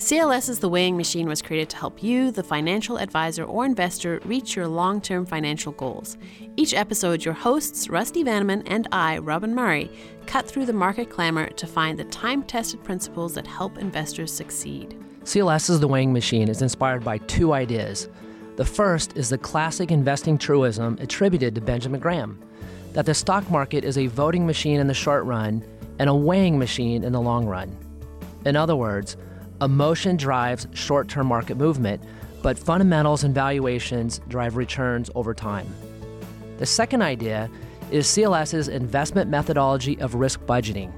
CLS's The Weighing Machine was created to help you, the financial advisor or investor, reach your long term financial goals. Each episode, your hosts, Rusty Vanneman and I, Robin Murray, cut through the market clamor to find the time tested principles that help investors succeed. CLS's The Weighing Machine is inspired by two ideas. The first is the classic investing truism attributed to Benjamin Graham that the stock market is a voting machine in the short run and a weighing machine in the long run. In other words, emotion drives short term market movement, but fundamentals and valuations drive returns over time. The second idea is CLS's investment methodology of risk budgeting.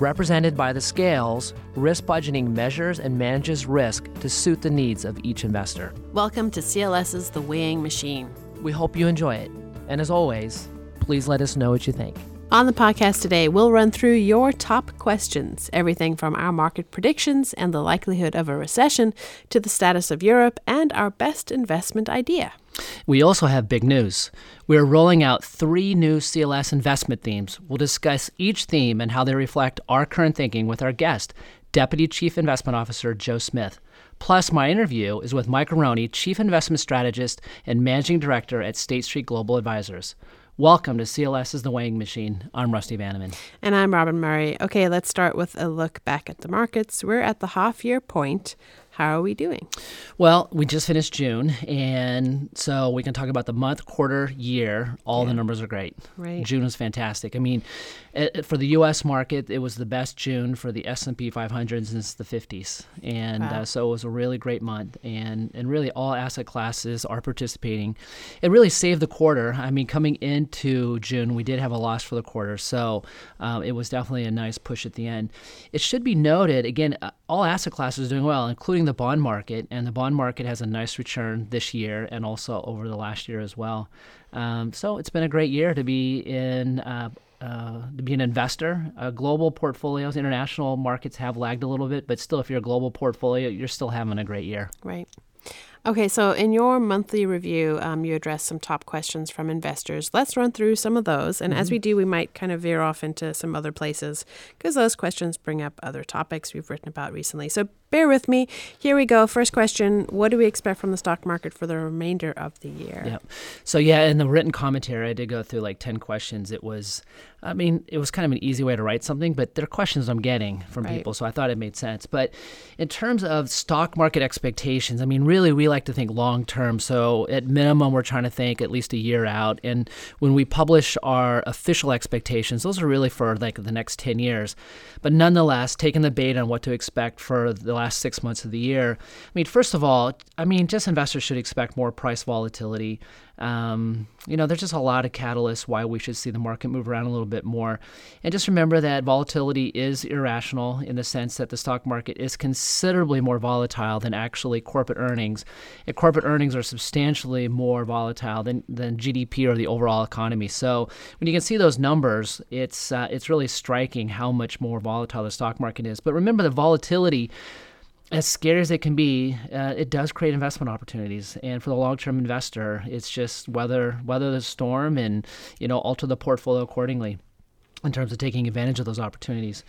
Represented by the scales, risk budgeting measures and manages risk to suit the needs of each investor. Welcome to CLS's The Weighing Machine. We hope you enjoy it. And as always, please let us know what you think. On the podcast today, we'll run through your top questions everything from our market predictions and the likelihood of a recession to the status of Europe and our best investment idea. We also have big news. We're rolling out three new CLS investment themes. We'll discuss each theme and how they reflect our current thinking with our guest, Deputy Chief Investment Officer Joe Smith. Plus, my interview is with Mike Arone, Chief Investment Strategist and Managing Director at State Street Global Advisors. Welcome to CLS CLS's The Weighing Machine. I'm Rusty Vanneman. And I'm Robin Murray. Okay, let's start with a look back at the markets. We're at the half year point. How are we doing? Well, we just finished June, and so we can talk about the month, quarter, year. All yeah. the numbers are great. Right. June was fantastic. I mean, it, for the U.S. market, it was the best June for the S&P 500 since the 50s, and wow. uh, so it was a really great month. And and really, all asset classes are participating. It really saved the quarter. I mean, coming into June, we did have a loss for the quarter, so um, it was definitely a nice push at the end. It should be noted again, uh, all asset classes are doing well, including the bond market, and the bond market has a nice return this year and also over the last year as well. Um, so it's been a great year to be in. Uh, uh, to be an investor, uh, global portfolios, international markets have lagged a little bit, but still, if you're a global portfolio, you're still having a great year. Right. Okay, so in your monthly review, um, you address some top questions from investors. Let's run through some of those. And mm-hmm. as we do, we might kind of veer off into some other places because those questions bring up other topics we've written about recently. So bear with me. Here we go. First question What do we expect from the stock market for the remainder of the year? Yeah. So, yeah, in the written commentary, I did go through like 10 questions. It was, I mean, it was kind of an easy way to write something, but there are questions I'm getting from right. people. So I thought it made sense. But in terms of stock market expectations, I mean, really, we like to think long term. So at minimum, we're trying to think at least a year out. And when we publish our official expectations, those are really for like the next 10 years. But nonetheless, taking the bait on what to expect for the last six months of the year, I mean, first of all, I mean, just investors should expect more price volatility. Um, you know, there's just a lot of catalysts why we should see the market move around a little bit more. And just remember that volatility is irrational in the sense that the stock market is considerably more volatile than actually corporate earnings. And corporate earnings are substantially more volatile than, than GDP or the overall economy. So when you can see those numbers, it's uh, it's really striking how much more volatile the stock market is. But remember the volatility as scary as it can be, uh, it does create investment opportunities. And for the long-term investor, it's just weather weather the storm and you know alter the portfolio accordingly in terms of taking advantage of those opportunities.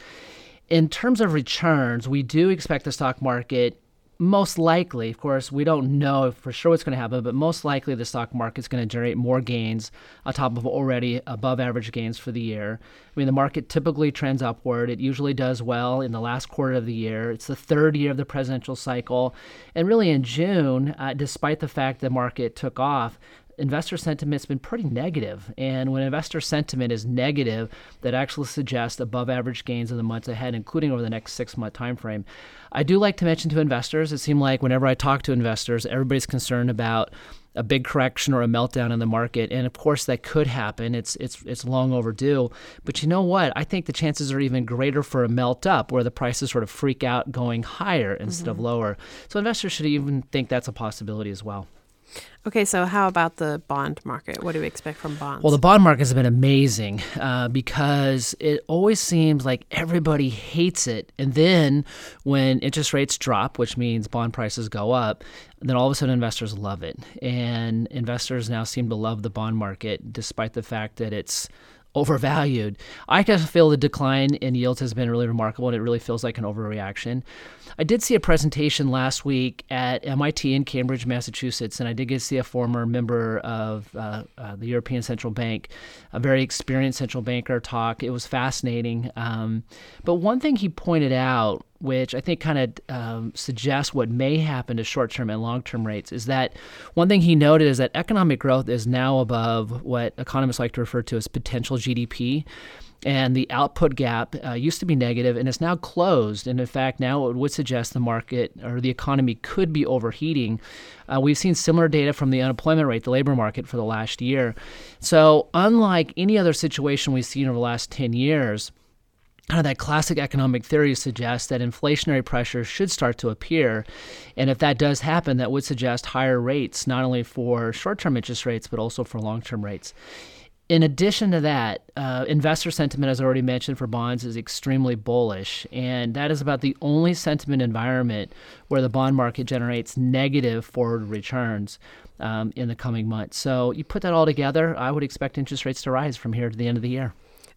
In terms of returns, we do expect the stock market most likely, of course, we don't know for sure what's going to happen, but most likely the stock market is going to generate more gains on top of already above average gains for the year. I mean, the market typically trends upward. It usually does well in the last quarter of the year. It's the third year of the presidential cycle. And really, in June, uh, despite the fact the market took off, investor sentiment's been pretty negative. And when investor sentiment is negative, that actually suggests above average gains in the months ahead, including over the next six month time frame. I do like to mention to investors, it seems like whenever I talk to investors, everybody's concerned about a big correction or a meltdown in the market. And of course that could happen. It's it's it's long overdue. But you know what? I think the chances are even greater for a melt up where the prices sort of freak out going higher instead mm-hmm. of lower. So investors should even think that's a possibility as well. Okay, so how about the bond market? What do we expect from bonds? Well, the bond market has been amazing uh, because it always seems like everybody hates it. And then when interest rates drop, which means bond prices go up, then all of a sudden investors love it. And investors now seem to love the bond market despite the fact that it's overvalued. I just feel the decline in yields has been really remarkable, and it really feels like an overreaction. I did see a presentation last week at MIT in Cambridge, Massachusetts, and I did get to see a former member of uh, uh, the European Central Bank, a very experienced central banker, talk. It was fascinating. Um, but one thing he pointed out which I think kind of um, suggests what may happen to short term and long term rates, is that one thing he noted is that economic growth is now above what economists like to refer to as potential GDP. And the output gap uh, used to be negative and it's now closed. And in fact, now it would suggest the market or the economy could be overheating. Uh, we've seen similar data from the unemployment rate, the labor market, for the last year. So, unlike any other situation we've seen over the last 10 years, kind of that classic economic theory suggests that inflationary pressures should start to appear. And if that does happen, that would suggest higher rates, not only for short term interest rates, but also for long term rates. In addition to that, uh, investor sentiment, as I already mentioned, for bonds is extremely bullish. And that is about the only sentiment environment where the bond market generates negative forward returns um, in the coming months. So you put that all together, I would expect interest rates to rise from here to the end of the year.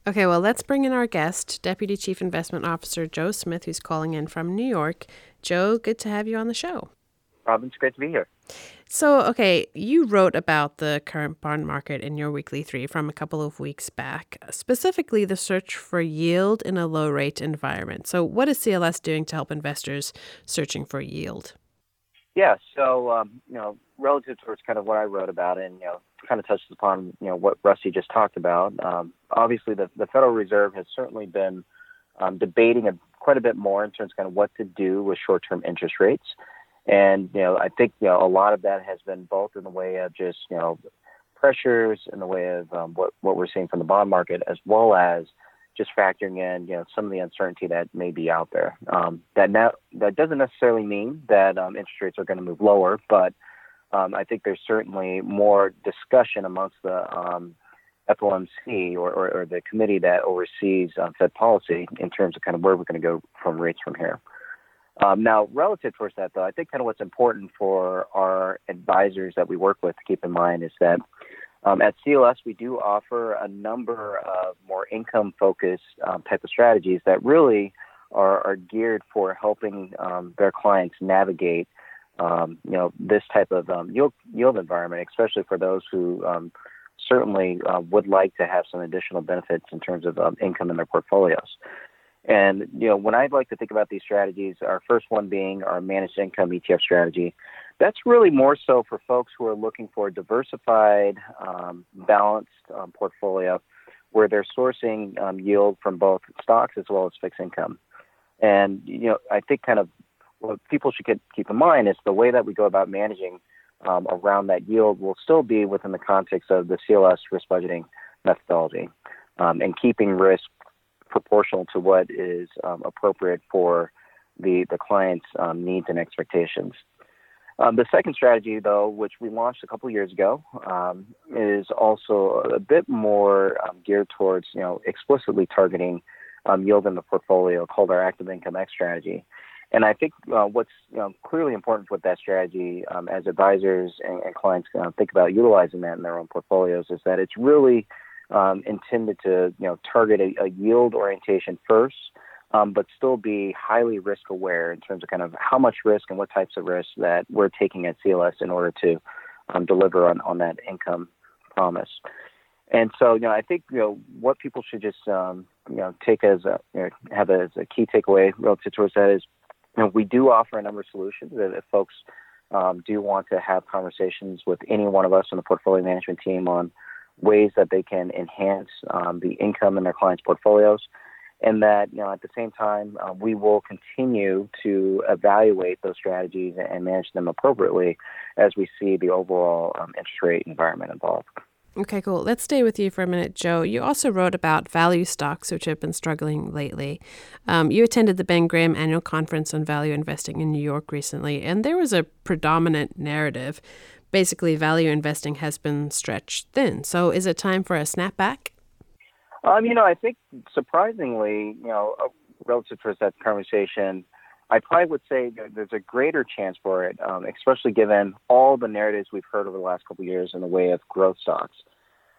Okay, well, let's bring in our guest, Deputy Chief Investment Officer Joe Smith, who's calling in from New York. Joe, good to have you on the show. Robin, it's great to be here. So, okay, you wrote about the current bond market in your weekly three from a couple of weeks back, specifically the search for yield in a low rate environment. So, what is CLS doing to help investors searching for yield? Yeah, so um, you know, relative towards kind of what I wrote about, and you know, kind of touches upon you know what Rusty just talked about. Um, obviously, the, the Federal Reserve has certainly been um, debating a, quite a bit more in terms of kind of what to do with short-term interest rates, and you know, I think you know a lot of that has been both in the way of just you know pressures in the way of um, what what we're seeing from the bond market, as well as just factoring in, you know, some of the uncertainty that may be out there. Um, that now that doesn't necessarily mean that um, interest rates are going to move lower, but um, I think there's certainly more discussion amongst the um, FOMC or, or, or, the committee that oversees uh, Fed policy in terms of kind of where we're going to go from rates from here. Um, now, relative towards that, though, I think kind of what's important for our advisors that we work with to keep in mind is that um, at CLS, we do offer a number of more income focused um, type of strategies that really are, are geared for helping um, their clients navigate um, you know this type of um, yield, yield environment, especially for those who um, certainly uh, would like to have some additional benefits in terms of income in their portfolios. And you know, when I'd like to think about these strategies, our first one being our managed income ETF strategy, that's really more so for folks who are looking for a diversified, um, balanced um, portfolio where they're sourcing um, yield from both stocks as well as fixed income. And you know, I think kind of what people should keep in mind is the way that we go about managing um, around that yield will still be within the context of the CLS risk budgeting methodology um, and keeping risk proportional to what is um, appropriate for the, the client's um, needs and expectations. Um, the second strategy, though, which we launched a couple years ago, um, is also a bit more geared towards, you know, explicitly targeting yield in the portfolio, called our Active Income X strategy. And I think uh, what's you know, clearly important with that strategy, um, as advisors and, and clients uh, think about utilizing that in their own portfolios, is that it's really um, intended to you know target a, a yield orientation first, um, but still be highly risk aware in terms of kind of how much risk and what types of risks that we're taking at CLS in order to um, deliver on, on that income promise. And so, you know, I think you know what people should just um, you know take as a you know, have as a key takeaway relative towards that is, know, we do offer a number of solutions that if folks um, do want to have conversations with any one of us on the portfolio management team on ways that they can enhance um, the income in their clients' portfolios. And that, you know, at the same time, uh, we will continue to evaluate those strategies and manage them appropriately as we see the overall um, interest rate environment evolve. Okay, cool. Let's stay with you for a minute, Joe. You also wrote about value stocks, which have been struggling lately. Um, you attended the Ben Graham annual conference on value investing in New York recently, and there was a predominant narrative basically value investing has been stretched thin. So is it time for a snapback? Um, you know, I think surprisingly, you know, uh, relative to that conversation, I probably would say there's a greater chance for it, um, especially given all the narratives we've heard over the last couple of years in the way of growth stocks.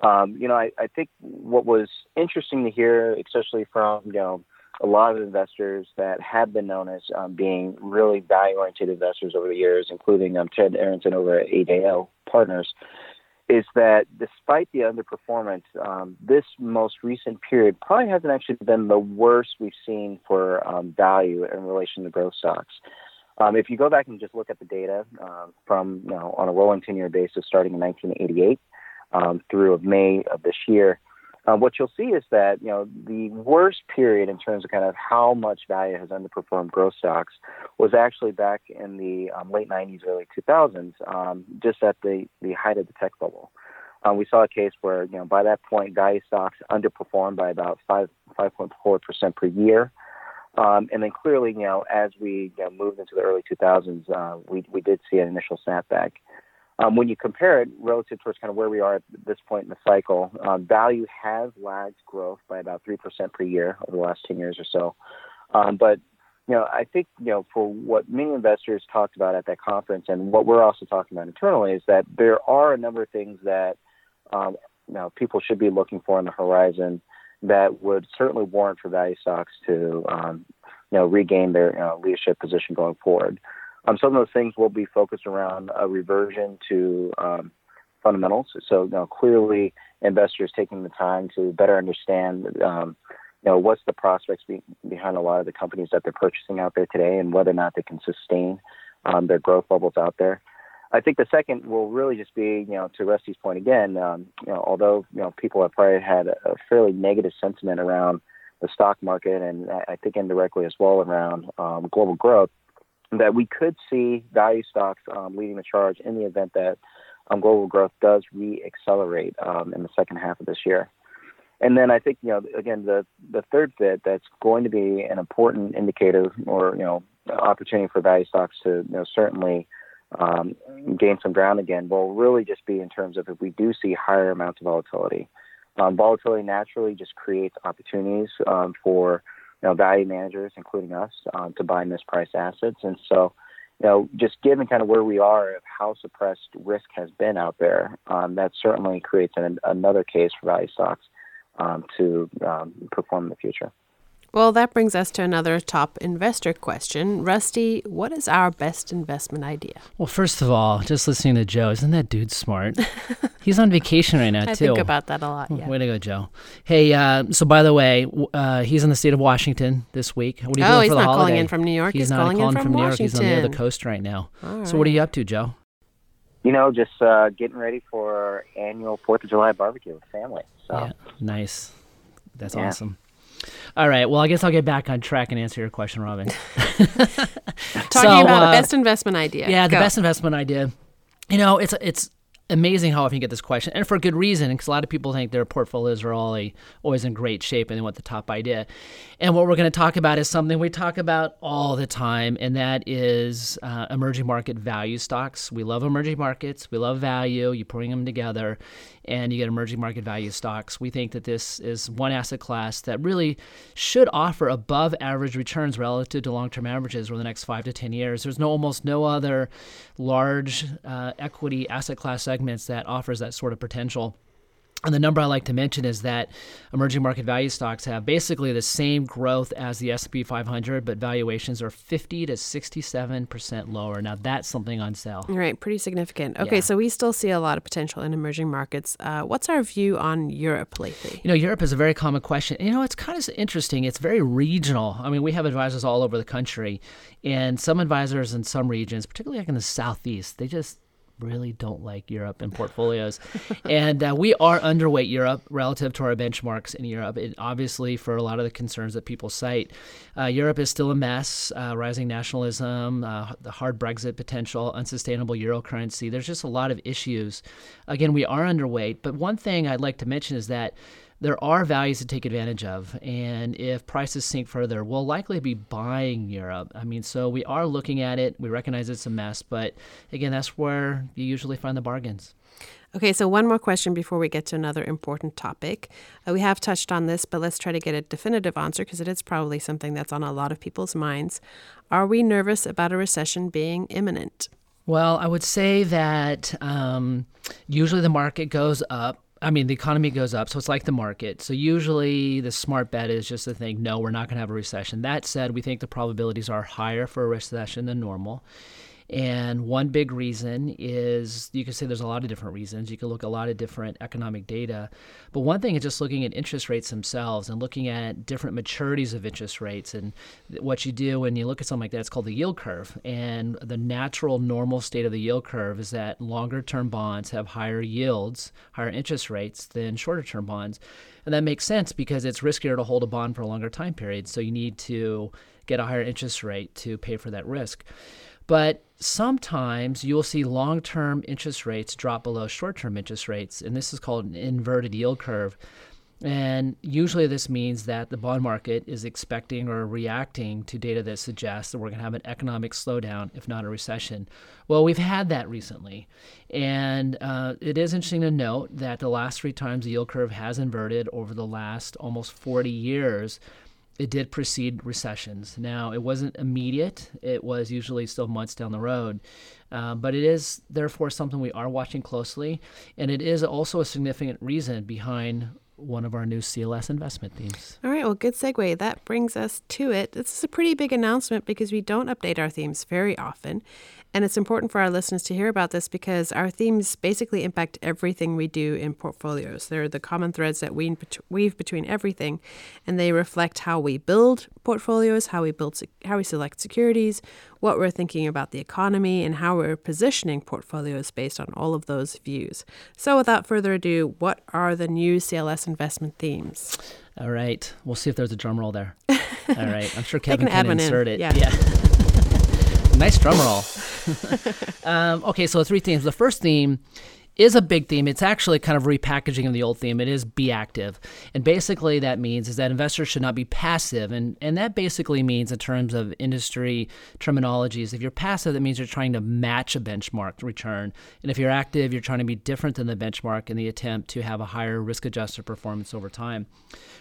Um, you know, I, I think what was interesting to hear, especially from you know a lot of investors that have been known as um, being really value-oriented investors over the years, including um, Ted Aronson over at AJO Partners, is that despite the underperformance, um, this most recent period probably hasn't actually been the worst we've seen for um, value in relation to growth stocks. Um, if you go back and just look at the data um, from you know, on a rolling 10-year basis starting in 1988 um, through of May of this year, uh, what you'll see is that you know the worst period in terms of kind of how much value has underperformed growth stocks was actually back in the um, late 90s, early 2000s, um, just at the the height of the tech bubble. Um, we saw a case where you know by that point value stocks underperformed by about five 5.4 percent per year. Um, and then clearly, you know, as we you know, moved into the early 2000s, uh, we we did see an initial snapback. Um, when you compare it relative towards kind of where we are at this point in the cycle, um, value has lagged growth by about 3% per year over the last 10 years or so. Um, but, you know, I think, you know, for what many investors talked about at that conference and what we're also talking about internally is that there are a number of things that, um, you know, people should be looking for on the horizon that would certainly warrant for value stocks to, um, you know, regain their you know, leadership position going forward. Um, some of those things will be focused around a reversion to um, fundamentals. So, you know, clearly investors taking the time to better understand, um, you know, what's the prospects be- behind a lot of the companies that they're purchasing out there today, and whether or not they can sustain um, their growth levels out there. I think the second will really just be, you know, to Rusty's point again, um, you know, although you know people have probably had a, a fairly negative sentiment around the stock market, and I think indirectly as well around um, global growth that we could see value stocks um, leading the charge in the event that um, global growth does re-accelerate um, in the second half of this year. And then I think you know again the the third bit that's going to be an important indicator or you know opportunity for value stocks to you know certainly um, gain some ground again will really just be in terms of if we do see higher amounts of volatility. Um, volatility naturally just creates opportunities um, for you know, value managers, including us, um, to buy mispriced assets. And so, you know, just given kind of where we are of how suppressed risk has been out there, um, that certainly creates an, another case for value stocks um, to um, perform in the future. Well, that brings us to another top investor question. Rusty, what is our best investment idea? Well, first of all, just listening to Joe, isn't that dude smart? He's on vacation right now, I too. I think about that a lot, yeah. Way to go, Joe. Hey, uh, so by the way, uh, he's in the state of Washington this week. What are you oh, doing for the holiday? he's not calling in from New York. He's, he's not calling, calling in from, from New York. He's on the other coast right now. So what are you up to, Joe? You know, just uh, getting ready for our annual Fourth of July barbecue with family. So yeah, nice. That's yeah. awesome. All right. Well, I guess I'll get back on track and answer your question, Robin. Talking so, about uh, best investment idea. Yeah, Go. the best investment idea. You know, it's it's amazing how often you get this question, and for good reason, because a lot of people think their portfolios are all a, always in great shape and they want the top idea. And what we're going to talk about is something we talk about all the time, and that is uh, emerging market value stocks. We love emerging markets, we love value. You bring them together, and you get emerging market value stocks. We think that this is one asset class that really should offer above average returns relative to long term averages over the next five to 10 years. There's no almost no other large uh, equity asset class segments that offers that sort of potential. And the number I like to mention is that emerging market value stocks have basically the same growth as the S&P 500, but valuations are 50 to 67 percent lower. Now that's something on sale. Right, pretty significant. Okay, yeah. so we still see a lot of potential in emerging markets. Uh, what's our view on Europe lately? You know, Europe is a very common question. You know, it's kind of interesting. It's very regional. I mean, we have advisors all over the country, and some advisors in some regions, particularly like in the southeast, they just really don't like Europe in portfolios. and uh, we are underweight Europe relative to our benchmarks in Europe. It, obviously, for a lot of the concerns that people cite, uh, Europe is still a mess uh, rising nationalism, uh, the hard Brexit potential, unsustainable euro currency. There's just a lot of issues. Again, we are underweight. But one thing I'd like to mention is that there are values to take advantage of. And if prices sink further, we'll likely be buying Europe. I mean, so we are looking at it. We recognize it's a mess, but again, that's where you usually find the bargains. Okay, so one more question before we get to another important topic. Uh, we have touched on this, but let's try to get a definitive answer because it is probably something that's on a lot of people's minds. Are we nervous about a recession being imminent? Well, I would say that um, usually the market goes up I mean, the economy goes up, so it's like the market. So usually the smart bet is just to think, no, we're not going to have a recession. That said, we think the probabilities are higher for a recession than normal. And one big reason is you can say there's a lot of different reasons. You can look at a lot of different economic data. But one thing is just looking at interest rates themselves and looking at different maturities of interest rates. And what you do when you look at something like that, it's called the yield curve. And the natural, normal state of the yield curve is that longer term bonds have higher yields, higher interest rates than shorter term bonds. And that makes sense because it's riskier to hold a bond for a longer time period. So you need to get a higher interest rate to pay for that risk. But sometimes you'll see long term interest rates drop below short term interest rates, and this is called an inverted yield curve. And usually, this means that the bond market is expecting or reacting to data that suggests that we're going to have an economic slowdown, if not a recession. Well, we've had that recently. And uh, it is interesting to note that the last three times the yield curve has inverted over the last almost 40 years, it did precede recessions. Now, it wasn't immediate, it was usually still months down the road. Uh, but it is, therefore, something we are watching closely. And it is also a significant reason behind one of our new CLS investment themes. All right, well, good segue. That brings us to it. This is a pretty big announcement because we don't update our themes very often. And it's important for our listeners to hear about this because our themes basically impact everything we do in portfolios. They're the common threads that we weave between everything, and they reflect how we build portfolios, how we build, how we select securities, what we're thinking about the economy, and how we're positioning portfolios based on all of those views. So, without further ado, what are the new CLS investment themes? All right, we'll see if there's a drum roll there. All right, I'm sure Kevin can insert in. it. Yeah. yeah. nice drum roll. um, okay, so three themes. The first theme is a big theme. It's actually kind of repackaging of the old theme. It is be active. And basically that means is that investors should not be passive. And and that basically means in terms of industry terminologies, if you're passive, that means you're trying to match a benchmark return. And if you're active, you're trying to be different than the benchmark in the attempt to have a higher risk adjusted performance over time.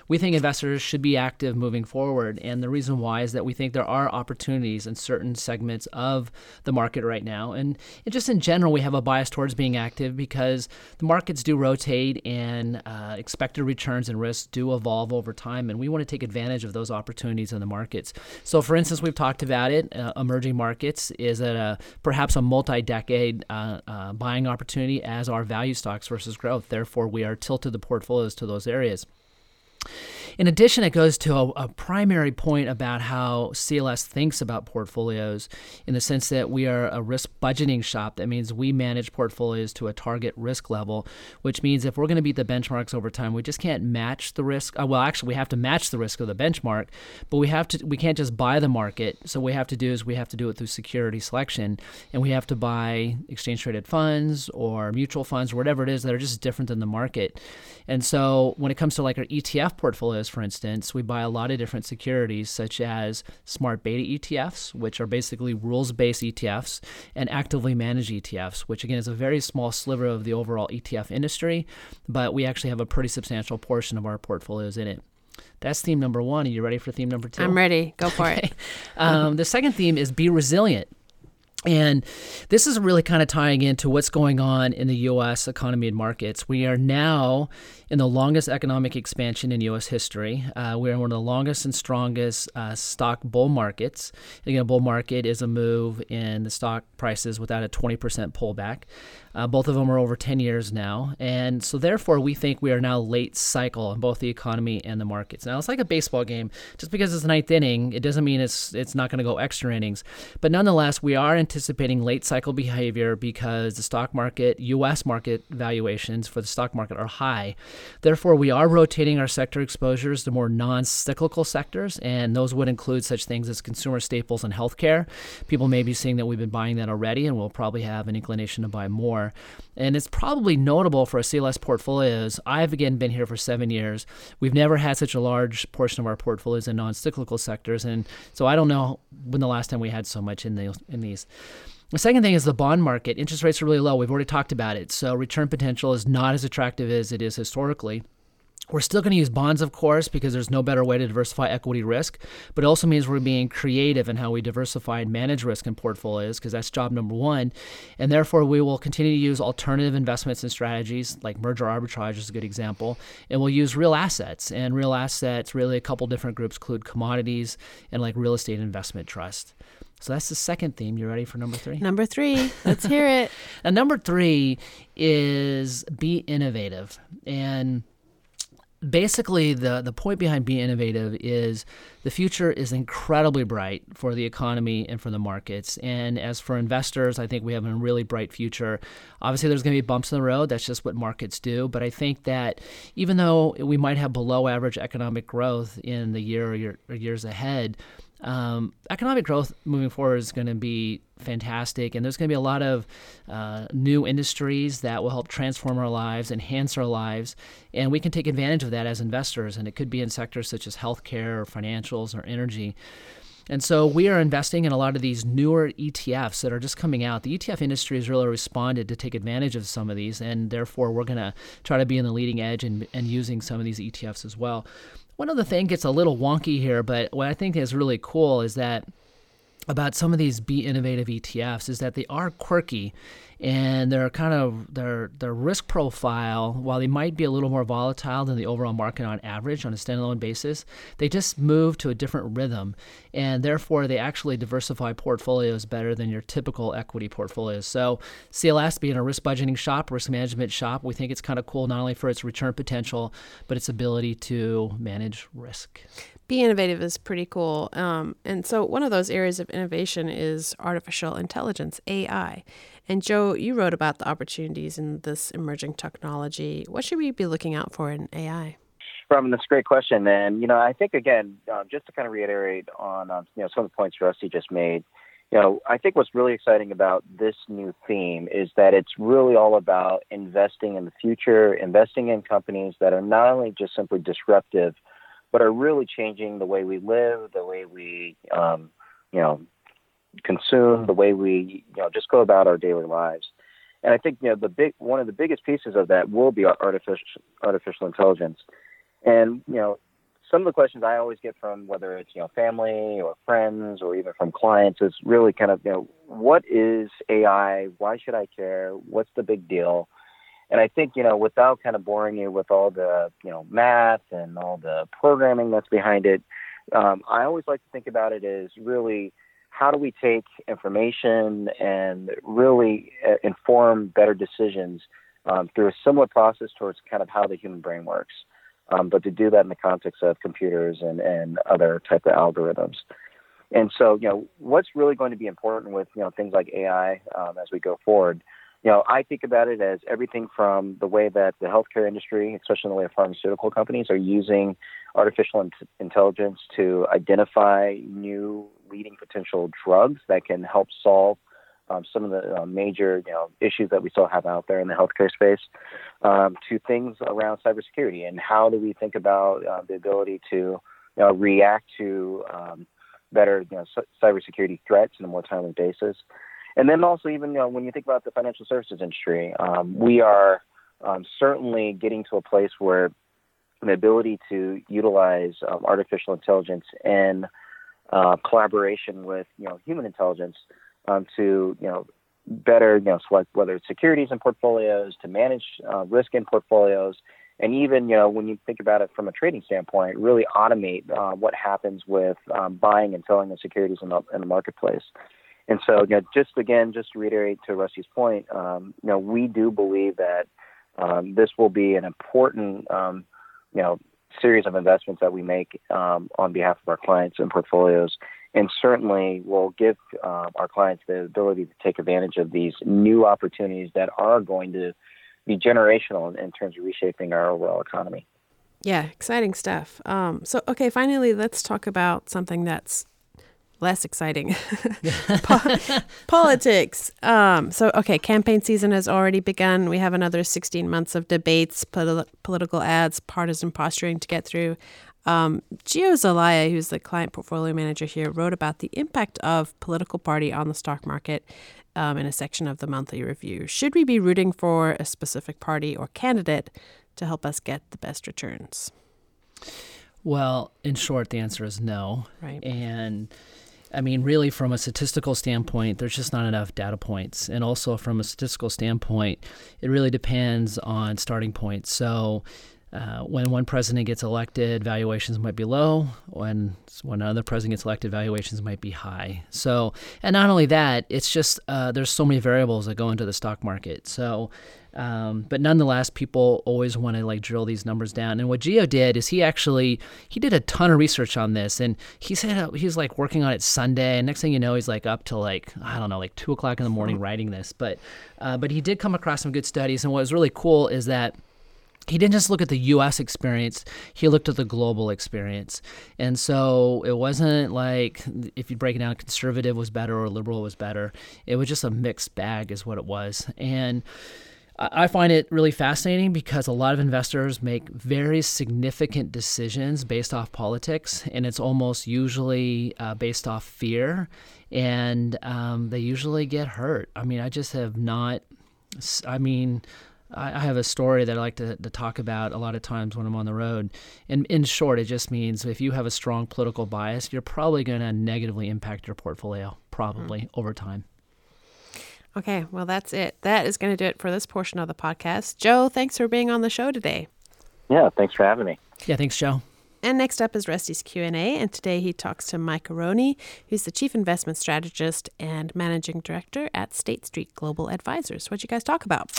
We think investors should be active moving forward. And the reason why is that we think there are opportunities in certain segments of the market right now. And, just in general, we have a bias towards being active because the markets do rotate and uh, expected returns and risks do evolve over time. And we want to take advantage of those opportunities in the markets. So, for instance, we've talked about it. Uh, emerging markets is a perhaps a multi-decade uh, uh, buying opportunity as are value stocks versus growth. Therefore, we are tilted the portfolios to those areas. In addition, it goes to a, a, primary point about how CLS thinks about portfolios in the sense that we are a risk budgeting shop. That means we manage portfolios to a target risk level, which means if we're going to beat the benchmarks over time, we just can't match the risk. Uh, well, actually, we have to match the risk of the benchmark, but we have to. We can't just buy the market. So what we have to do is we have to do it through security selection, and we have to buy exchange traded funds or mutual funds or whatever it is that are just different than the market. And so when it comes to like our ETF portfolios for instance, we buy a lot of different securities, such as smart beta ETFs, which are basically rules based ETFs, and actively managed ETFs, which again is a very small sliver of the overall ETF industry, but we actually have a pretty substantial portion of our portfolios in it. That's theme number one. Are you ready for theme number two? I'm ready. Go for it. um, the second theme is be resilient. And this is really kind of tying into what's going on in the U.S. economy and markets. We are now in the longest economic expansion in U.S. history. Uh, we're one of the longest and strongest uh, stock bull markets. Again, a bull market is a move in the stock prices without a 20% pullback. Uh, both of them are over 10 years now. And so, therefore, we think we are now late cycle in both the economy and the markets. Now, it's like a baseball game. Just because it's ninth inning, it doesn't mean it's, it's not going to go extra innings. But nonetheless, we are anticipating late cycle behavior because the stock market, U.S. market valuations for the stock market are high. Therefore, we are rotating our sector exposures to more non cyclical sectors, and those would include such things as consumer staples and healthcare. People may be seeing that we've been buying that already, and we'll probably have an inclination to buy more. And it's probably notable for our CLS portfolios. I've again been here for seven years. We've never had such a large portion of our portfolios in non-cyclical sectors, and so I don't know when the last time we had so much in the in these. The second thing is the bond market. Interest rates are really low. We've already talked about it. So return potential is not as attractive as it is historically. We're still going to use bonds, of course, because there's no better way to diversify equity risk, but it also means we're being creative in how we diversify and manage risk in portfolios, because that's job number one. And therefore, we will continue to use alternative investments and strategies, like merger arbitrage is a good example. And we'll use real assets. And real assets, really, a couple different groups include commodities and like real estate investment trust. So that's the second theme. You ready for number three? Number three. Let's hear it. and number three is be innovative. And basically the the point behind be innovative is the future is incredibly bright for the economy and for the markets and as for investors i think we have a really bright future obviously there's going to be bumps in the road that's just what markets do but i think that even though we might have below average economic growth in the year or, year, or years ahead um, economic growth moving forward is going to be fantastic, and there's going to be a lot of uh, new industries that will help transform our lives, enhance our lives, and we can take advantage of that as investors. And it could be in sectors such as healthcare or financials or energy. And so we are investing in a lot of these newer ETFs that are just coming out. The ETF industry has really responded to take advantage of some of these, and therefore we're going to try to be in the leading edge and, and using some of these ETFs as well. One other thing gets a little wonky here, but what I think is really cool is that about some of these be innovative ETFs is that they are quirky and they're kind of their their risk profile while they might be a little more volatile than the overall market on average on a standalone basis they just move to a different rhythm and therefore they actually diversify portfolios better than your typical equity portfolios so CLS being a risk budgeting shop risk management shop we think it's kind of cool not only for its return potential but its ability to manage risk be innovative is pretty cool. Um, and so, one of those areas of innovation is artificial intelligence, AI. And Joe, you wrote about the opportunities in this emerging technology. What should we be looking out for in AI? Robin, that's a great question. And, you know, I think, again, uh, just to kind of reiterate on, um, you know, some of the points Rusty just made, you know, I think what's really exciting about this new theme is that it's really all about investing in the future, investing in companies that are not only just simply disruptive – but are really changing the way we live, the way we, um, you know, consume, the way we, you know, just go about our daily lives. And I think you know the big one of the biggest pieces of that will be artificial artificial intelligence. And you know, some of the questions I always get from whether it's you know family or friends or even from clients is really kind of you know what is AI? Why should I care? What's the big deal? And I think, you know, without kind of boring you with all the, you know, math and all the programming that's behind it, um, I always like to think about it as really how do we take information and really uh, inform better decisions um, through a similar process towards kind of how the human brain works, um, but to do that in the context of computers and, and other type of algorithms. And so, you know, what's really going to be important with, you know, things like AI um, as we go forward – you know, I think about it as everything from the way that the healthcare industry, especially in the way of pharmaceutical companies, are using artificial in- intelligence to identify new leading potential drugs that can help solve um, some of the uh, major you know, issues that we still have out there in the healthcare space, um, to things around cybersecurity and how do we think about uh, the ability to you know, react to um, better you know, cybersecurity threats on a more timely basis. And then also, even you know, when you think about the financial services industry, um, we are um, certainly getting to a place where the ability to utilize um, artificial intelligence in uh, collaboration with you know human intelligence um, to you know better you know select whether it's securities in portfolios to manage uh, risk in portfolios. And even you know when you think about it from a trading standpoint really automate uh, what happens with um, buying and selling the securities in the, in the marketplace. And so, you know, just again, just to reiterate to Rusty's point, um, you know, we do believe that um, this will be an important, um, you know, series of investments that we make um, on behalf of our clients and portfolios, and certainly will give uh, our clients the ability to take advantage of these new opportunities that are going to be generational in, in terms of reshaping our overall economy. Yeah, exciting stuff. Um, so, okay, finally, let's talk about something that's less exciting. po- politics. Um, so, okay, campaign season has already begun. We have another 16 months of debates, politi- political ads, partisan posturing to get through. Um, Gio Zelaya, who's the client portfolio manager here, wrote about the impact of political party on the stock market um, in a section of the monthly review. Should we be rooting for a specific party or candidate to help us get the best returns? Well, in short, the answer is no. Right. And I mean, really, from a statistical standpoint, there's just not enough data points. And also, from a statistical standpoint, it really depends on starting points. So, uh, when one president gets elected, valuations might be low. When when another president gets elected, valuations might be high. So, and not only that, it's just uh, there's so many variables that go into the stock market. So, um, but nonetheless, people always want to like drill these numbers down. And what Gio did is he actually he did a ton of research on this, and he said he was like working on it Sunday. And next thing you know, he's like up to like I don't know, like two o'clock in the morning writing this. But uh, but he did come across some good studies. And what was really cool is that he didn't just look at the US experience, he looked at the global experience. And so it wasn't like if you break it down, conservative was better or liberal was better. It was just a mixed bag, is what it was. And I find it really fascinating because a lot of investors make very significant decisions based off politics, and it's almost usually uh, based off fear, and um, they usually get hurt. I mean, I just have not. I mean, I have a story that I like to, to talk about a lot of times when I'm on the road. And in short, it just means if you have a strong political bias, you're probably going to negatively impact your portfolio, probably mm. over time. Okay, well, that's it. That is going to do it for this portion of the podcast. Joe, thanks for being on the show today. Yeah, thanks for having me. Yeah, thanks, Joe. And next up is Rusty's Q&A, and today he talks to Mike Arone, who's the Chief Investment Strategist and Managing Director at State Street Global Advisors. What you guys talk about?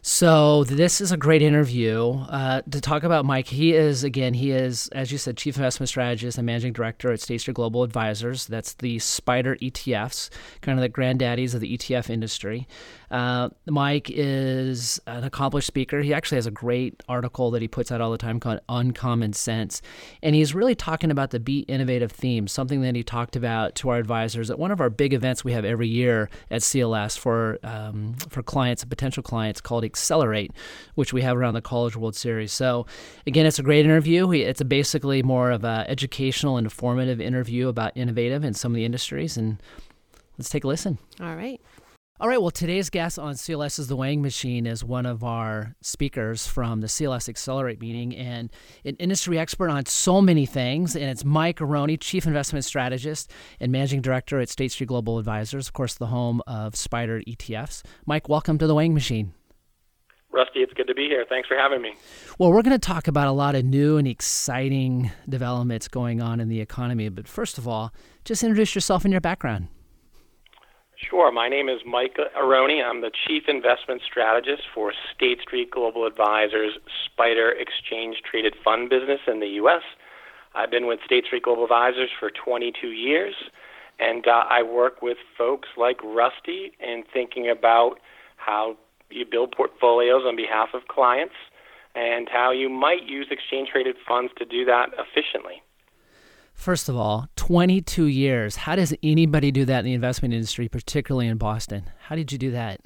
So this is a great interview uh, to talk about Mike. He is, again, he is, as you said, Chief Investment Strategist and Managing Director at State Street Global Advisors. That's the SPDR ETFs, kind of the granddaddies of the ETF industry. Uh, Mike is an accomplished speaker. He actually has a great article that he puts out all the time called Uncommon Sense. And he's really talking about the Be Innovative theme, something that he talked about to our advisors at one of our big events we have every year at CLS for, um, for clients and potential clients called Accelerate, which we have around the College World Series. So, again, it's a great interview. It's basically more of an educational and informative interview about innovative in some of the industries. And let's take a listen. All right. All right, well, today's guest on CLS is The Weighing Machine is one of our speakers from the CLS Accelerate meeting and an industry expert on so many things. And it's Mike Arone, Chief Investment Strategist and Managing Director at State Street Global Advisors, of course, the home of SPDR ETFs. Mike, welcome to The Weighing Machine. Rusty, it's good to be here. Thanks for having me. Well, we're going to talk about a lot of new and exciting developments going on in the economy. But first of all, just introduce yourself and your background. Sure. My name is Mike Arone. I'm the Chief Investment Strategist for State Street Global Advisors SPDR Exchange Traded Fund business in the U.S. I've been with State Street Global Advisors for 22 years, and uh, I work with folks like Rusty in thinking about how you build portfolios on behalf of clients and how you might use exchange traded funds to do that efficiently. First of all, 22 years. How does anybody do that in the investment industry, particularly in Boston? How did you do that?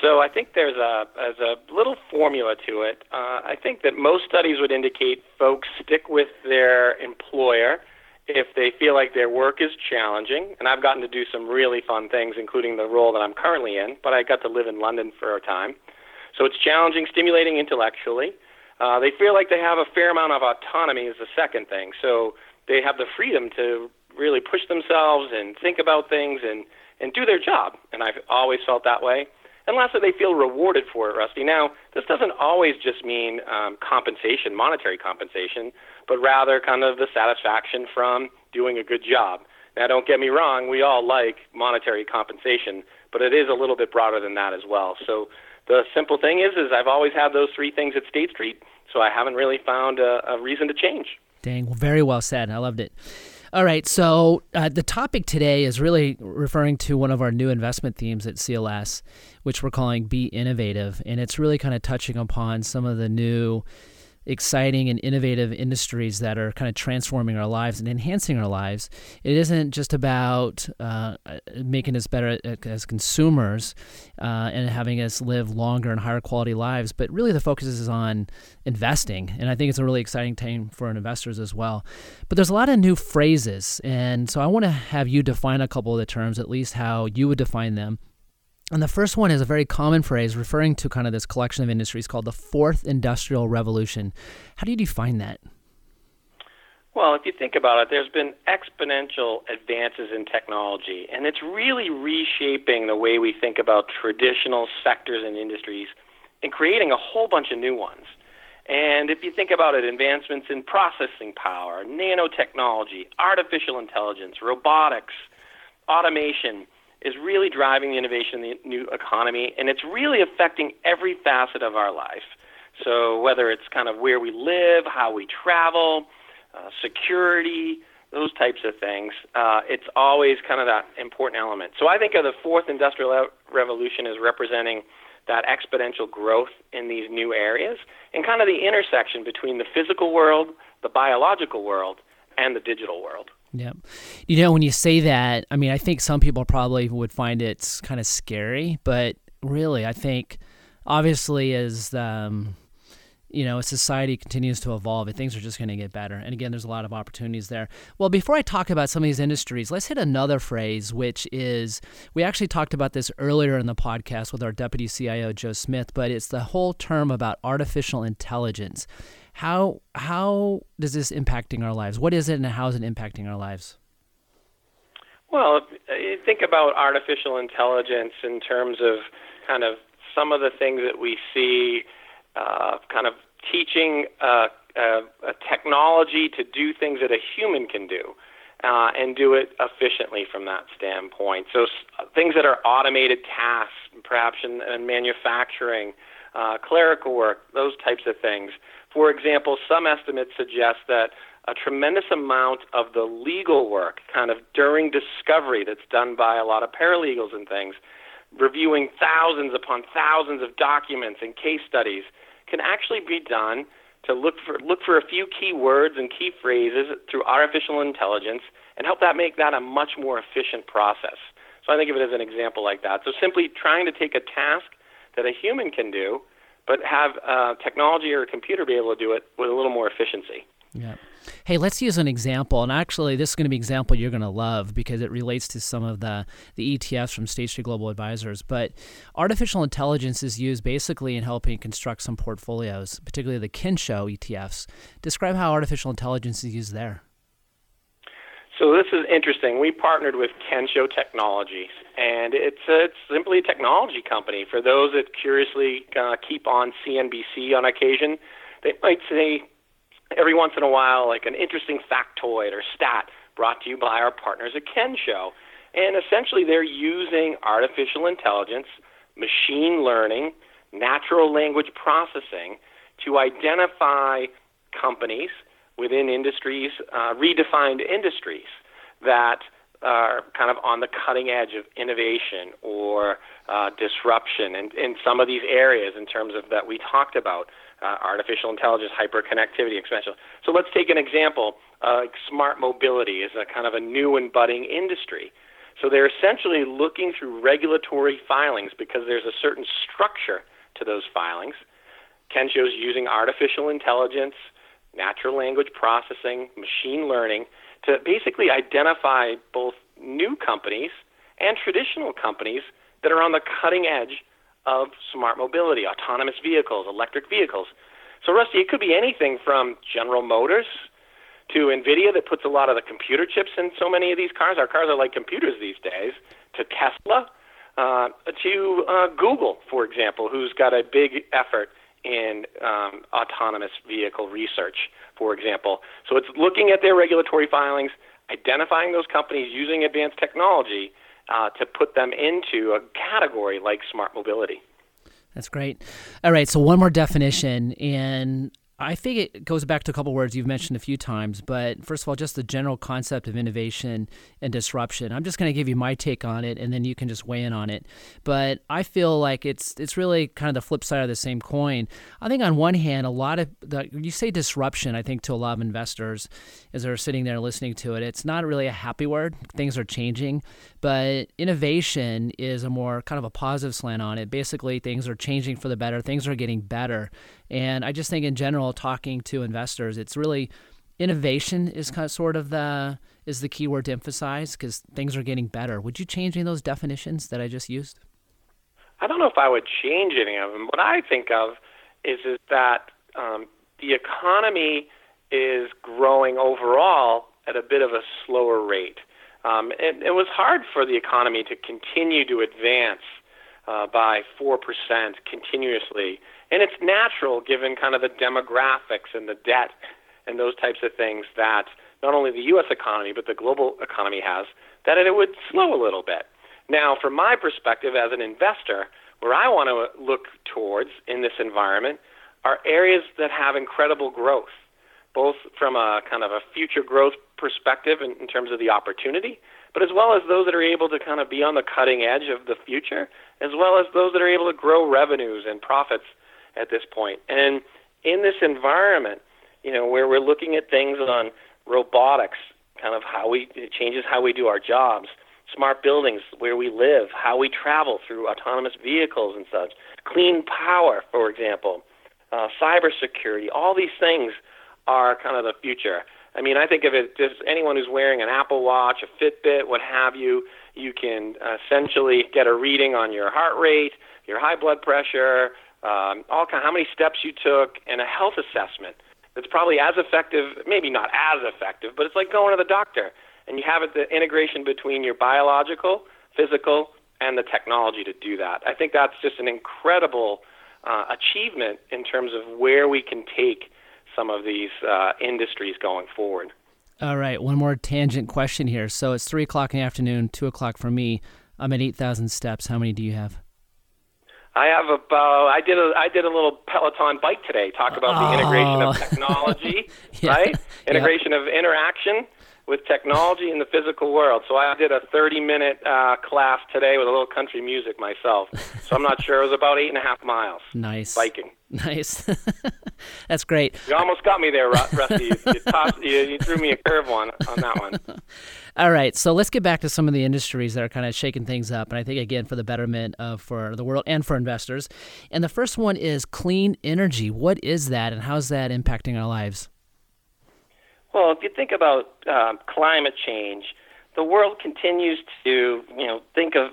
So I think there's a a little formula to it. Uh, I think that most studies would indicate folks stick with their employer if they feel like their work is challenging. And I've gotten to do some really fun things, including the role that I'm currently in. But I got to live in London for a time, so it's challenging, stimulating intellectually. Uh, they feel like they have a fair amount of autonomy is the second thing. So they have the freedom to really push themselves and think about things and, and do their job. And I've always felt that way. And lastly, they feel rewarded for it, Rusty. Now, this doesn't always just mean um, compensation, monetary compensation, but rather kind of the satisfaction from doing a good job. Now, don't get me wrong, we all like monetary compensation, but it is a little bit broader than that as well. So the simple thing is, is I've always had those three things at State Street, so I haven't really found a, a reason to change. Dang, very well said. I loved it. All right, so uh, the topic today is really referring to one of our new investment themes at CLS, which we're calling Be Innovative. And it's really kind of touching upon some of the new exciting and innovative industries that are kind of transforming our lives and enhancing our lives. It isn't just about uh, making us better as consumers uh, and having us live longer and higher quality lives, but really the focus is on investing. And I think it's a really exciting time for investors as well. But there's a lot of new phrases. And so I want to have you define a couple of the terms, at least how you would define them And the first one is a very common phrase referring to kind of this collection of industries called the fourth industrial revolution. How do you define that? Well, if you think about it, there's been exponential advances in technology, and it's really reshaping the way we think about traditional sectors and industries and creating a whole bunch of new ones. And if you think about it, advancements in processing power, nanotechnology, artificial intelligence, robotics, automation is really driving the innovation in the new economy, and it's really affecting every facet of our life. So whether it's kind of where we live, how we travel, uh, security, those types of things. Uh, it's always kind of that important element. So I think of the fourth industrial revolution as representing that exponential growth in these new areas and kind of the intersection between the physical world, the biological world, and the digital world. Yeah. You know, when you say that, I mean, I think some people probably would find it kind of scary, but really, I think obviously as um, you know, as society continues to evolve, and things are just going to get better. And again, there's a lot of opportunities there. Well, before I talk about some of these industries, let's hit another phrase, which is we actually talked about this earlier in the podcast with our deputy CIO Joe Smith, but it's the whole term about artificial intelligence. How how does this impacting our lives? What is it, and how is it impacting our lives? Well, think about artificial intelligence in terms of kind of some of the things that we see uh, kind of teaching uh, uh, a technology to do things that a human can do. Uh, and do it efficiently from that standpoint. So s- things that are automated tasks, perhaps in, in manufacturing, uh, clerical work, those types of things. For example, some estimates suggest that a tremendous amount of the legal work, kind of during discovery, that's done by a lot of paralegals and things, reviewing thousands upon thousands of documents and case studies, can actually be done to look for look for a few key words and key phrases through artificial intelligence and help that make that a much more efficient process. So I think of it as an example like that. So simply trying to take a task that a human can do, but have uh, technology or a computer be able to do it with a little more efficiency. Yeah. Hey, let's use an example. And actually, this is going to be an example you're going to love because it relates to some of the, the ETFs from State Street Global Advisors. But artificial intelligence is used basically in helping construct some portfolios, particularly the Kensho ETFs. Describe how artificial intelligence is used there. So this is interesting. We partnered with Kensho Technologies, and it's a, it's simply a technology company. For those that curiously uh, keep on CNBC on occasion, they might say, every once in a while, like an interesting factoid or stat brought to you by our partners at Kensho. And essentially, they're using artificial intelligence, machine learning, natural language processing to identify companies within industries, uh, redefined industries that are kind of on the cutting edge of innovation or uh, disruption in, in some of these areas in terms of that we talked about uh, artificial intelligence, hyperconnectivity, expansion. So let's take an example. Uh, smart mobility is a kind of a new and budding industry. So they're essentially looking through regulatory filings because there's a certain structure to those filings. Kensho's using artificial intelligence, natural language processing, machine learning to basically identify both new companies and traditional companies that are on the cutting edge of smart mobility, autonomous vehicles, electric vehicles. So, Rusty, it could be anything from General Motors to NVIDIA that puts a lot of the computer chips in so many of these cars. Our cars are like computers these days, to Tesla, uh, to uh, Google, for example, who's got a big effort in um, autonomous vehicle research, for example. So it's looking at their regulatory filings, identifying those companies using advanced technology, uh, to put them into a category like smart mobility. That's great. All right, so one more definition, and I think it goes back to a couple words you've mentioned a few times, but first of all, just the general concept of innovation and disruption. I'm just going to give you my take on it, and then you can just weigh in on it. But I feel like it's it's really kind of the flip side of the same coin. I think on one hand, a lot of the, you say disruption. I think to a lot of investors, as they're sitting there listening to it, it's not really a happy word. Things are changing, but innovation is a more kind of a positive slant on it. Basically, things are changing for the better. Things are getting better, and I just think in general, talking to investors, it's really innovation is kind of sort of the is the key word to emphasize because things are getting better. Would you change any of those definitions that I just used? I don't know if I would change any of them. What I think of is is that um, the economy is growing overall at a bit of a slower rate. Um, it, it was hard for the economy to continue to advance uh, by 4% continuously. And it's natural given kind of the demographics and the debt and those types of things that not only the U.S. economy but the global economy has, that it would slow a little bit. Now, from my perspective as an investor, where I want to look towards in this environment are areas that have incredible growth, both from a kind of a future growth perspective in, in terms of the opportunity, but as well as those that are able to kind of be on the cutting edge of the future, as well as those that are able to grow revenues and profits at this point. And in this environment, you know, where we're looking at things on robotics, kind of how we it changes how we do our jobs, smart buildings, where we live, how we travel through autonomous vehicles and such, clean power, for example, uh, cybersecurity, all these things are kind of the future. I mean, I think of it just anyone who's wearing an Apple Watch, a Fitbit, what have you, you can essentially get a reading on your heart rate, your high blood pressure, um, all kind, how many steps you took, and a health assessment. That's probably as effective, maybe not as effective, but it's like going to the doctor, and you have it the integration between your biological, physical, and the technology to do that. I think that's just an incredible uh, achievement in terms of where we can take some of these uh, industries going forward. All right, one more tangent question here. So it's three o'clock in the afternoon, two o'clock for me. I'm at eight thousand steps. How many do you have? I have about. I did a. I did a little Peloton bike today. Talk about oh. the integration of oh. technology, yeah. right? Integration yeah. of interaction with technology in the physical world. So I did a 30 minute uh, class today with a little country music myself. So I'm not sure. It was about eight and a half miles. Nice. Biking. Nice. That's great. You almost got me there, Rusty. you, you, tossed, you, you threw me a curve one on that one. All right, so let's get back to some of the industries that are kind of shaking things up, and I think again for the betterment of for the world and for investors. And the first one is clean energy. What is that, and how is that impacting our lives? Well, if you think about um, climate change, the world continues to, you know, think of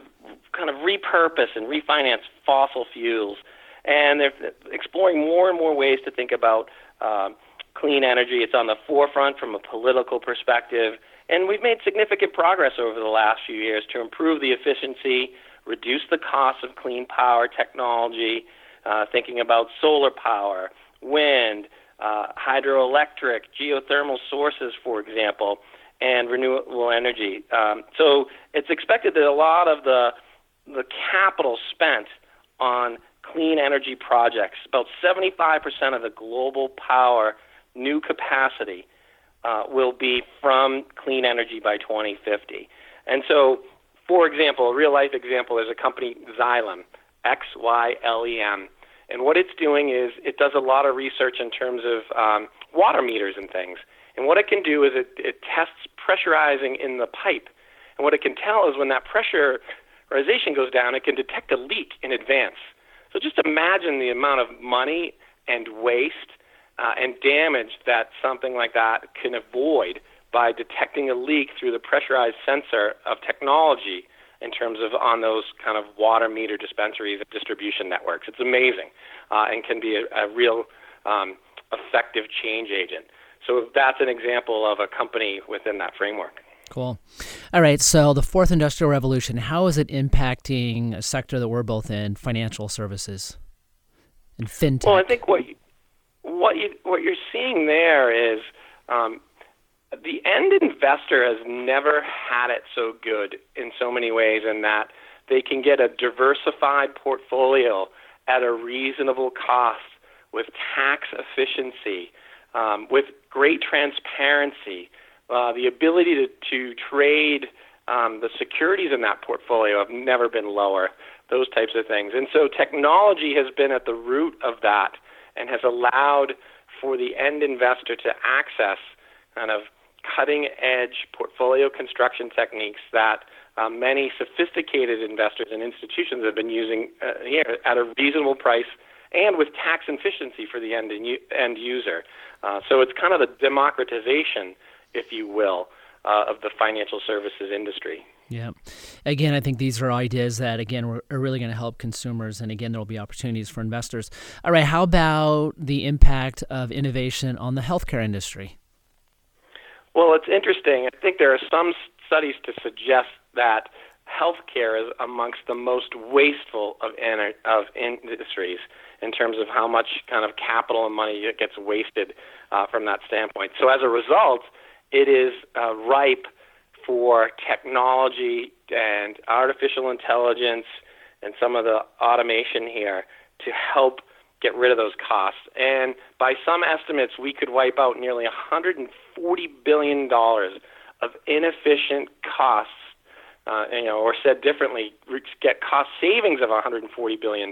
kind of repurpose and refinance fossil fuels, and they're exploring more and more ways to think about um, clean energy. It's on the forefront from a political perspective, and we've made significant progress over the last few years to improve the efficiency, reduce the cost of clean power technology, uh, thinking about solar power, wind, uh, hydroelectric, geothermal sources, for example, and renewable energy. Um, so it's expected that a lot of the the capital spent on clean energy projects, about 75% of the global power new capacity uh, will be from clean energy by 2050. And so, for example, a real life example is a company, Xylem, X Y L E M. And what it's doing is it does a lot of research in terms of um, water meters and things. And what it can do is it, it tests pressurizing in the pipe. And what it can tell is when that pressurization goes down, it can detect a leak in advance. So just imagine the amount of money and waste uh, and damage that something like that can avoid by detecting a leak through the pressurized sensor of technology in terms of on those kind of water meter dispensaries and distribution networks. It's amazing uh, and can be a, a real um, effective change agent. So that's an example of a company within that framework. Cool. All right. So the fourth industrial revolution, how is it impacting a sector that we're both in, financial services and fintech? Well, I think what you, what you what you're seeing there is um, the end investor has never had it so good in so many ways in that they can get a diversified portfolio at a reasonable cost with tax efficiency, um, with great transparency, uh, the ability to, to trade um, the securities in that portfolio have never been lower, those types of things. And so technology has been at the root of that and has allowed for the end investor to access kind of cutting edge portfolio construction techniques that uh, many sophisticated investors and institutions have been using uh, here at a reasonable price and with tax efficiency for the end, end user. Uh, so it's kind of the democratization, if you will, uh, of the financial services industry. Yeah. again, I think these are ideas that, again, are really going to help consumers. And again, there will be opportunities for investors. All right, how about the impact of innovation on the healthcare industry? Well, it's interesting. I think there are some studies to suggest that healthcare is amongst the most wasteful of, of industries in terms of how much kind of capital and money gets wasted uh, from that standpoint. So as a result, it is uh, ripe for technology and artificial intelligence and some of the automation here to help get rid of those costs. And by some estimates, we could wipe out nearly $140 billion of inefficient costs, uh, you know, or said differently, get cost savings of $140 billion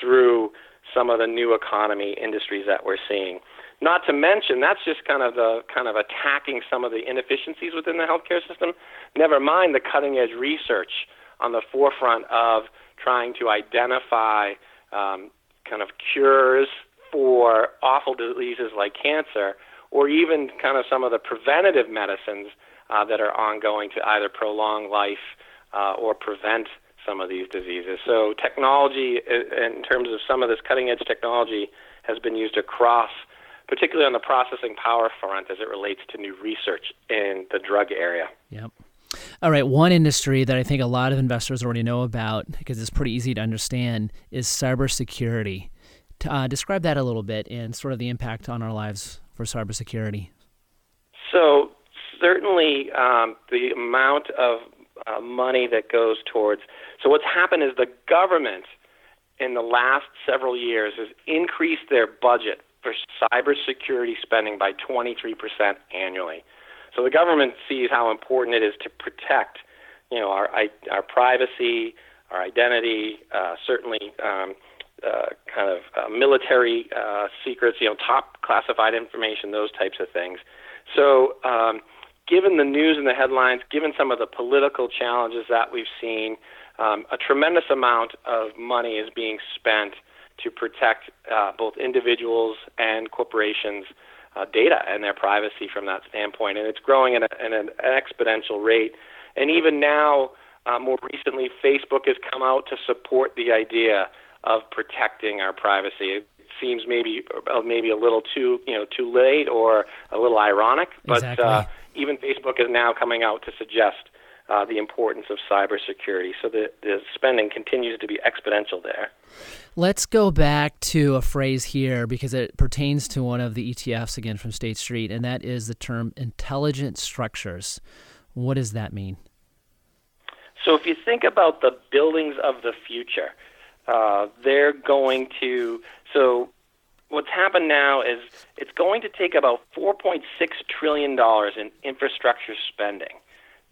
through some of the new economy industries that we're seeing. Not to mention, that's just kind of the kind of attacking some of the inefficiencies within the healthcare system. Never mind the cutting edge research on the forefront of trying to identify um, kind of cures for awful diseases like cancer, or even kind of some of the preventative medicines uh, that are ongoing to either prolong life uh, or prevent some of these diseases. So, technology, in terms of some of this cutting edge technology, has been used across particularly on the processing power front as it relates to new research in the drug area. Yep. All right, one industry that I think a lot of investors already know about because it's pretty easy to understand is cybersecurity. Uh, describe that a little bit and sort of the impact on our lives for cybersecurity. So, certainly um, the amount of uh, money that goes towards. So, what's happened is the government in the last several years has increased their budget for cybersecurity spending by 23% annually. So the government sees how important it is to protect, you know, our our privacy, our identity, uh, certainly um, uh, kind of uh, military uh, secrets, you know, top classified information, those types of things. So, um, given the news and the headlines, given some of the political challenges that we've seen, um, a tremendous amount of money is being spent to protect uh, both individuals and corporations' uh, data and their privacy from that standpoint. And it's growing at, a, at an exponential rate. And even now, uh, more recently, Facebook has come out to support the idea of protecting our privacy. It seems maybe uh, maybe a little too you know too late or a little ironic, but exactly. uh, even Facebook is now coming out to suggest uh, the importance of cybersecurity. So the, the spending continues to be exponential there. Let's go back to a phrase here because it pertains to one of the ETFs again from State Street, and that is the term intelligent structures. What does that mean? So, if you think about the buildings of the future, uh, they're going to. So, what's happened now is it's going to take about $4.6 trillion in infrastructure spending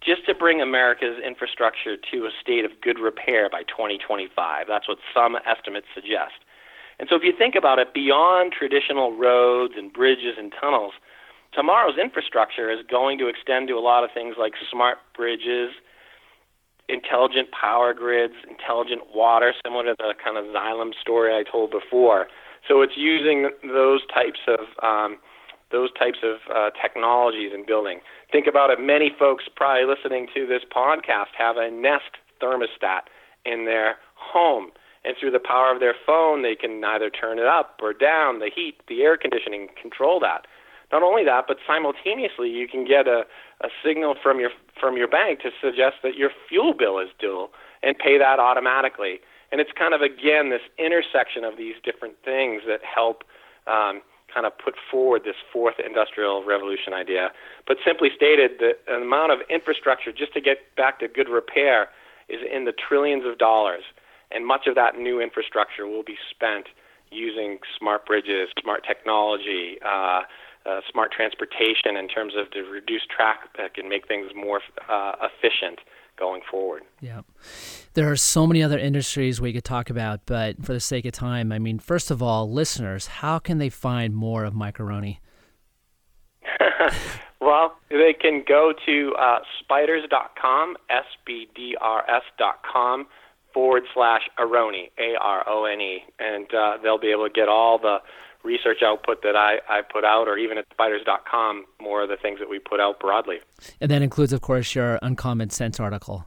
just to bring America's infrastructure to a state of good repair by 2025. That's what some estimates suggest. And so if you think about it, beyond traditional roads and bridges and tunnels, tomorrow's infrastructure is going to extend to a lot of things like smart bridges, intelligent power grids, intelligent water, similar to the kind of Xylem story I told before. So it's using those types of um, those types of uh, technologies in building. Think about it. Many folks probably listening to this podcast have a Nest thermostat in their home. And through the power of their phone, they can either turn it up or down, the heat, the air conditioning, control that. Not only that, but simultaneously, you can get a, a signal from your from your bank to suggest that your fuel bill is due and pay that automatically. And it's kind of again this intersection of these different things that help um, kind of put forward this fourth industrial revolution idea. But simply stated, the amount of infrastructure just to get back to good repair is in the trillions of dollars, and much of that new infrastructure will be spent using smart bridges, smart technology, uh, uh, smart transportation in terms of to reduce traffic and make things more uh, efficient going forward. Yeah. There are so many other industries we could talk about, but for the sake of time, I mean, first of all, listeners, how can they find more of Mike well, they can go to uh, spdrs.com, S P D R S.com forward slash Arone, A R O N E, and uh, they'll be able to get all the research output that I, I put out, or even at spdrs.com, more of the things that we put out broadly. And that includes, of course, your Uncommon Sense article.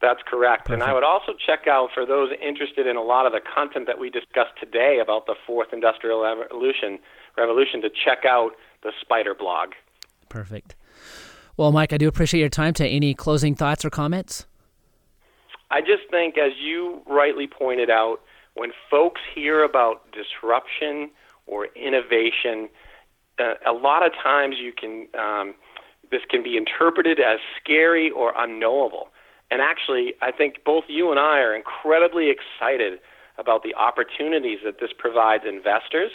That's correct. Perfect. And I would also check out for those interested in a lot of the content that we discussed today about the fourth industrial revolution, revolution to check out the SPDR blog. Perfect. Well, Mike, I do appreciate your time. To any closing thoughts or comments? I just think, as you rightly pointed out, when folks hear about disruption or innovation, uh, a lot of times you can um, this can be interpreted as scary or unknowable. And actually, I think both you and I are incredibly excited about the opportunities that this provides investors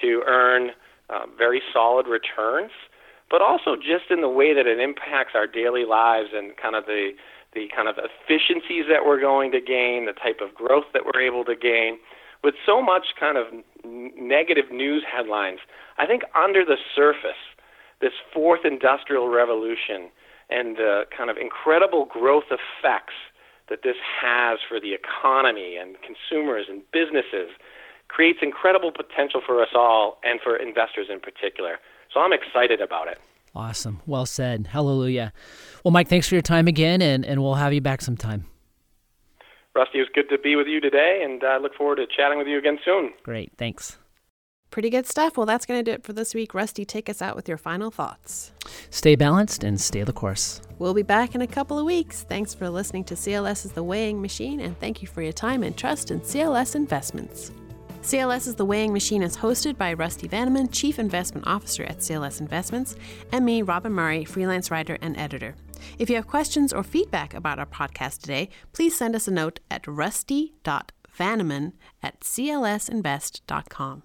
to earn uh, very solid returns, but also just in the way that it impacts our daily lives and kind of the the kind of efficiencies that we're going to gain, the type of growth that we're able to gain. With so much kind of negative news headlines, I think under the surface, this fourth industrial revolution and the kind of incredible growth effects that this has for the economy and consumers and businesses creates incredible potential for us all and for investors in particular. So I'm excited about it. Awesome. Well said. Hallelujah. Well, Mike, thanks for your time again, and, and we'll have you back sometime. Rusty, it was good to be with you today, and I uh, look forward to chatting with you again soon. Great. Thanks. Pretty good stuff. Well, that's going to do it for this week. Rusty, take us out with your final thoughts. Stay balanced and stay the course. We'll be back in a couple of weeks. Thanks for listening to CLS is the Weighing Machine, and thank you for your time and trust in CLS Investments. CLS is the Weighing Machine is hosted by Rusty Vanneman, Chief Investment Officer at CLS Investments, and me, Robin Murray, freelance writer and editor. If you have questions or feedback about our podcast today, please send us a note at rusty.vanneman at clsinvest.com.